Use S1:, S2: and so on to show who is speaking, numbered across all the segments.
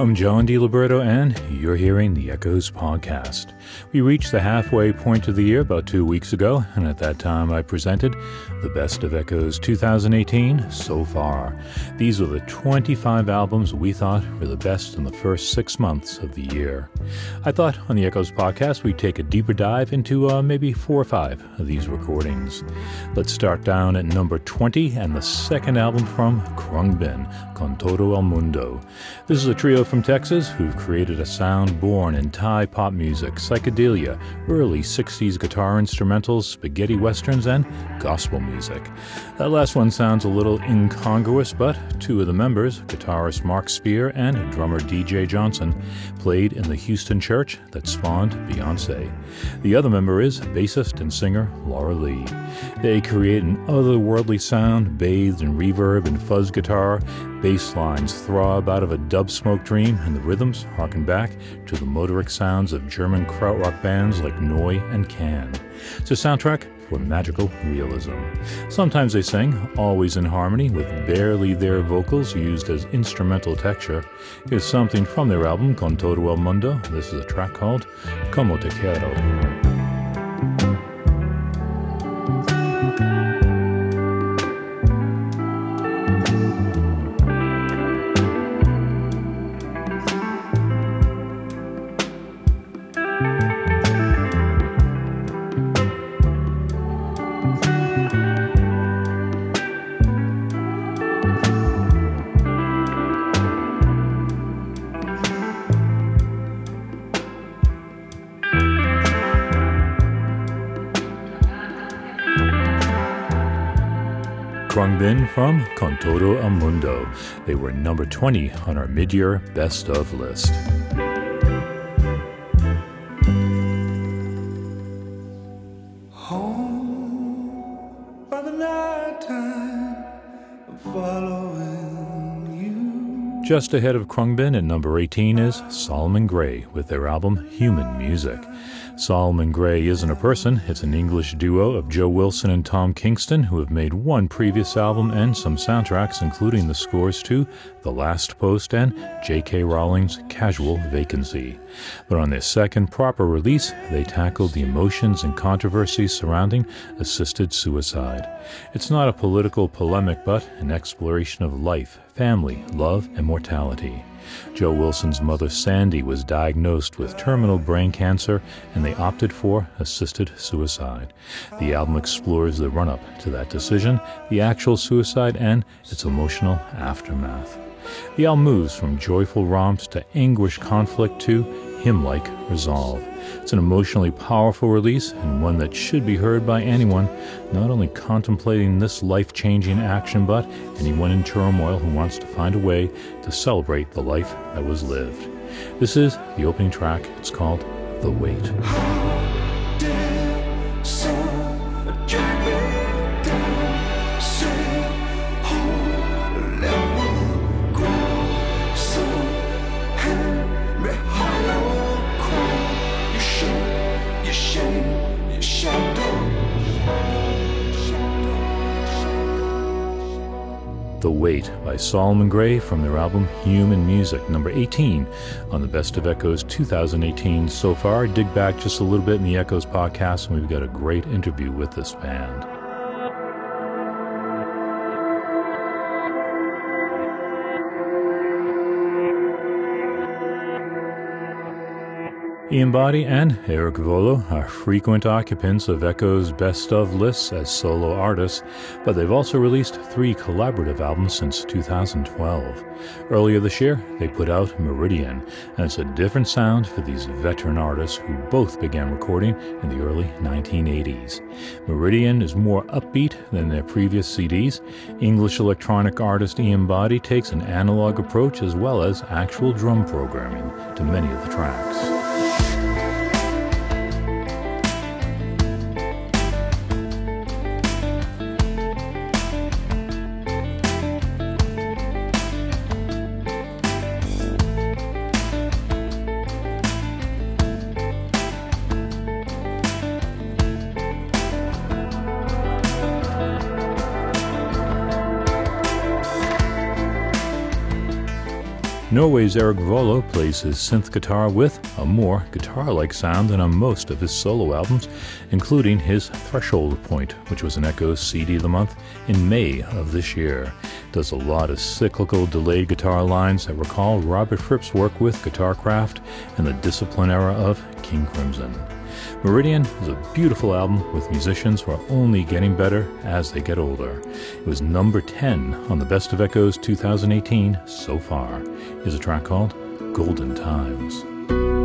S1: I'm John DiLiberto, and you're hearing the Echoes podcast. We reached the halfway point of the year about two weeks ago, and at that time I presented the Best of Echoes 2018 so far. These were the 25 albums we thought were the best in the first six months of the year. I thought on the Echoes podcast we'd take a deeper dive into uh, maybe four or five of these recordings. Let's start down at number 20 and the second album from Khruangbin, Con Todo El Mundo. This is a trio from Texas who've created a sound born in Thai pop music, psychedelia, early 60s guitar instrumentals, spaghetti westerns, and gospel music. That last one sounds a little incongruous, but two of the members, guitarist Mark Speer and drummer DJ Johnson, played in the Houston church that spawned Beyonce. The other member is bassist and singer Laura Lee. They create an otherworldly sound bathed in reverb and fuzz guitar. Bass lines throb out of a dub smoke dream, and the rhythms harken back to the motoric sounds of German krautrock bands like Neu! and Can. It's a soundtrack for magical realism. Sometimes they sing, always in harmony, with barely their vocals used as instrumental texture. Here's something from their album Con Todo El Mundo. This is a track called Como Te Quiero. Khruangbin from Con Todo El Mundo. They were number 20 on our mid year best of list. Just ahead of Khruangbin at number 18 is Solomon Grey with their album Human Music. Solomon Grey isn't a person, it's an English duo of Joe Wilson and Tom Kingston who have made one previous album and some soundtracks, including the scores to The Last Post and J.K. Rowling's Casual Vacancy. But on their second proper release, they tackled the emotions and controversies surrounding assisted suicide. It's not a political polemic, but an exploration of life, family, love, and mortality. Joe Wilson's mother, Sandy, was diagnosed with terminal brain cancer, and they opted for assisted suicide. The album explores the run up to that decision, the actual suicide, and its emotional aftermath. The album moves from joyful romps to anguish conflict to hymn like resolve. It's an emotionally powerful release and one that should be heard by anyone, not only contemplating this life changing action, but anyone in turmoil who wants to find a way to celebrate the life that was lived. This is the opening track. It's called The Weight. The Weight by Solomon Grey from their album Human Music, number 18 on the Best of Echoes 2018 so far. Dig back just a little bit in the Echoes podcast, and we've got a great interview with this band. Ian Boddy and Erik Wøllo are frequent occupants of Echo's best of lists as solo artists, but they've also released three collaborative albums since 2012. Earlier this year, they put out Meridian, and it's a different sound for these veteran artists who both began recording in the early 1980s. Meridian is more upbeat than their previous CDs. English electronic artist Ian Boddy takes an analog approach as well as actual drum programming to many of the tracks. Norway's Erik Wøllo plays his synth guitar with a more guitar like sound than on most of his solo albums, including his Threshold Point, which was an Echoes CD of the month in May of this year. Does a lot of cyclical delayed guitar lines that recall Robert Fripp's work with Guitar Craft and the discipline era of King Crimson. Meridian is a beautiful album with musicians who are only getting better as they get older. It was number 10 on the Best of Echoes 2018 so far. Is a track called Golden Times.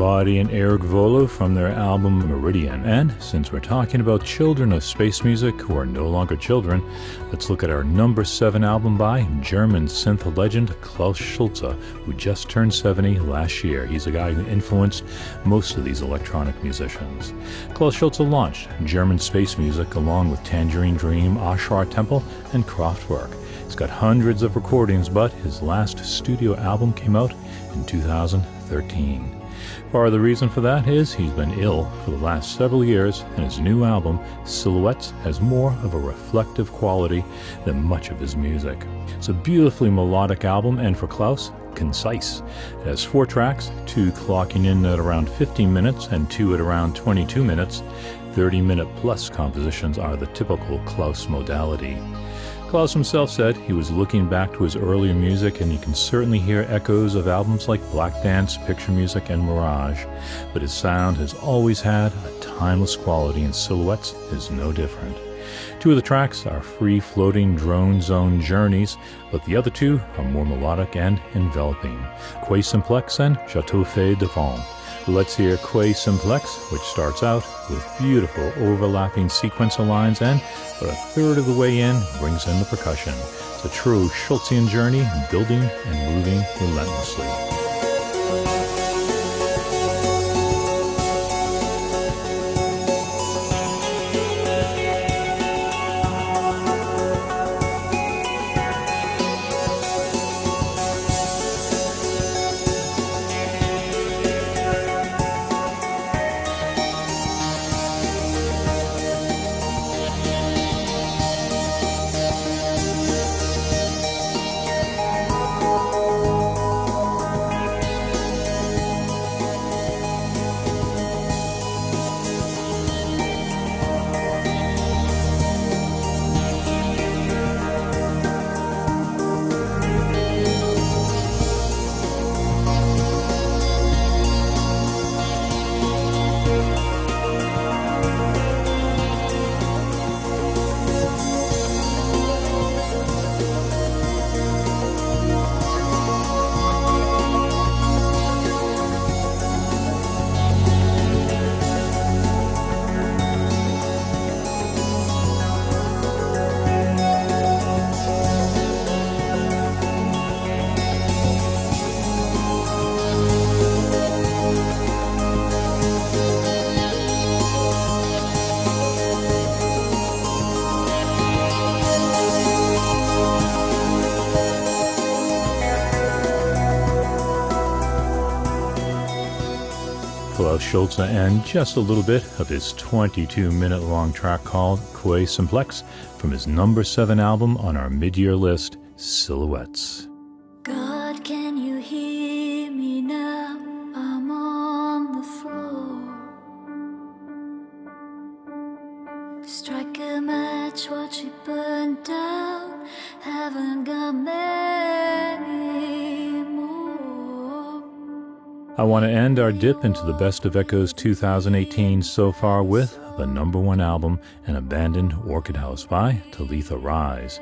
S1: Boddy and Erik Wøllo from their album Meridian. And since we're talking about children of space music who are no longer children, let's look at our number seven album by German synth legend Klaus Schulze, who just turned 70 last year. He's a guy who influenced most of these electronic musicians. Klaus Schulze launched German space music along with Tangerine Dream, Ash Ra Tempel, and Kraftwerk. He's got hundreds of recordings, but his last studio album came out in 2013. Part of the reason for that is he's been ill for the last several years, and his new album, Silhouettes, has more of a reflective quality than much of his music. It's a beautifully melodic album, and for Klaus, concise. It has four tracks, two clocking in at around 15 minutes and two at around 22 minutes. 30 minute plus compositions are the typical Klaus modality. Klaus himself said he was looking back to his earlier music and you can certainly hear echoes of albums like Black Dance, Picture Music, and Mirage, but his sound has always had a timeless quality and Silhouettes is no different. Two of the tracks are free floating drone zone journeys, but the other two are more melodic and enveloping. Quae Simplex and Châteaux Faits de Vent. Let's hear Quae Simplex, which starts out with beautiful overlapping sequential lines and, about a third of the way in, brings in the percussion. It's a true Schultzian journey, building and moving relentlessly. Schulze and just a little bit of his 22 minute long track called Quae Simplex from his number 7 album on our mid year list, Silhouettes.
S2: God, can you hear me now? I'm on the floor. Strike a match, watch it burn down. Haven't.
S1: I want to end our dip into the Best of Echoes 2018 so far with the number one album, An Abandoned Orchid House by Talitha Rise.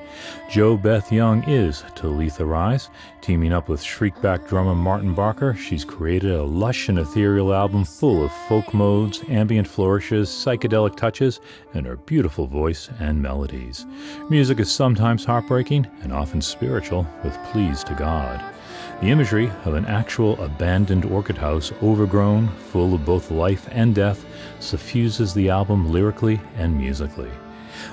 S1: Jo Beth Young is Talitha Rise. Teaming up with Shriekback drummer Martin Barker, she's created a lush and ethereal album full of folk modes, ambient flourishes, psychedelic touches, and her beautiful voice and melodies. Music is sometimes heartbreaking and often spiritual, with pleas to God. The imagery of an actual abandoned orchid house, overgrown, full of both life and death, suffuses the album lyrically and musically.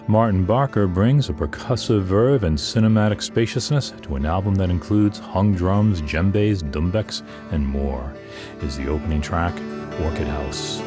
S1: Martin Barker brings a percussive verve and cinematic spaciousness to an album that includes hung drums, djembes, doumbeks, and more. Is the opening track Orchid House.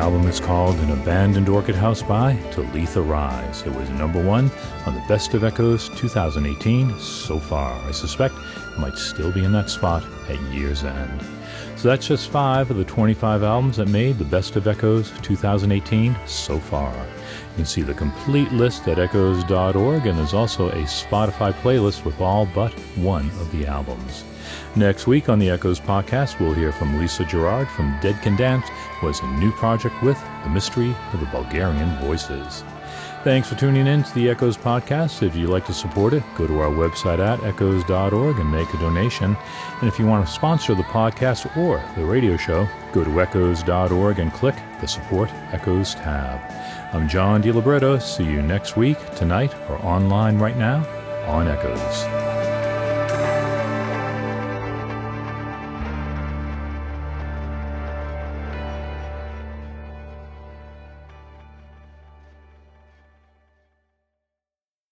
S1: Album is called An Abandoned Orchid House by Talitha Rise. It was number one on the Best of Echoes 2018 so far. I suspect it might still be in that spot at year's end. So that's just five of the 25 albums that made the Best of Echoes 2018 so far. You can see the complete list at echoes.org, and there's also a Spotify playlist with all but one of the albums. Next week on the Echoes podcast, we'll hear from Lisa Gerrard from Dead Can Dance, who has a new project with The Mystery of the Bulgarian Voices. Thanks for tuning in to the Echoes podcast. If you'd like to support it, go to our website at echoes.org and make a donation. And if you want to sponsor the podcast or the radio show, go to echoes.org and click the Support Echoes tab. I'm John Diliberto. See you next week, tonight, or online right now on Echoes.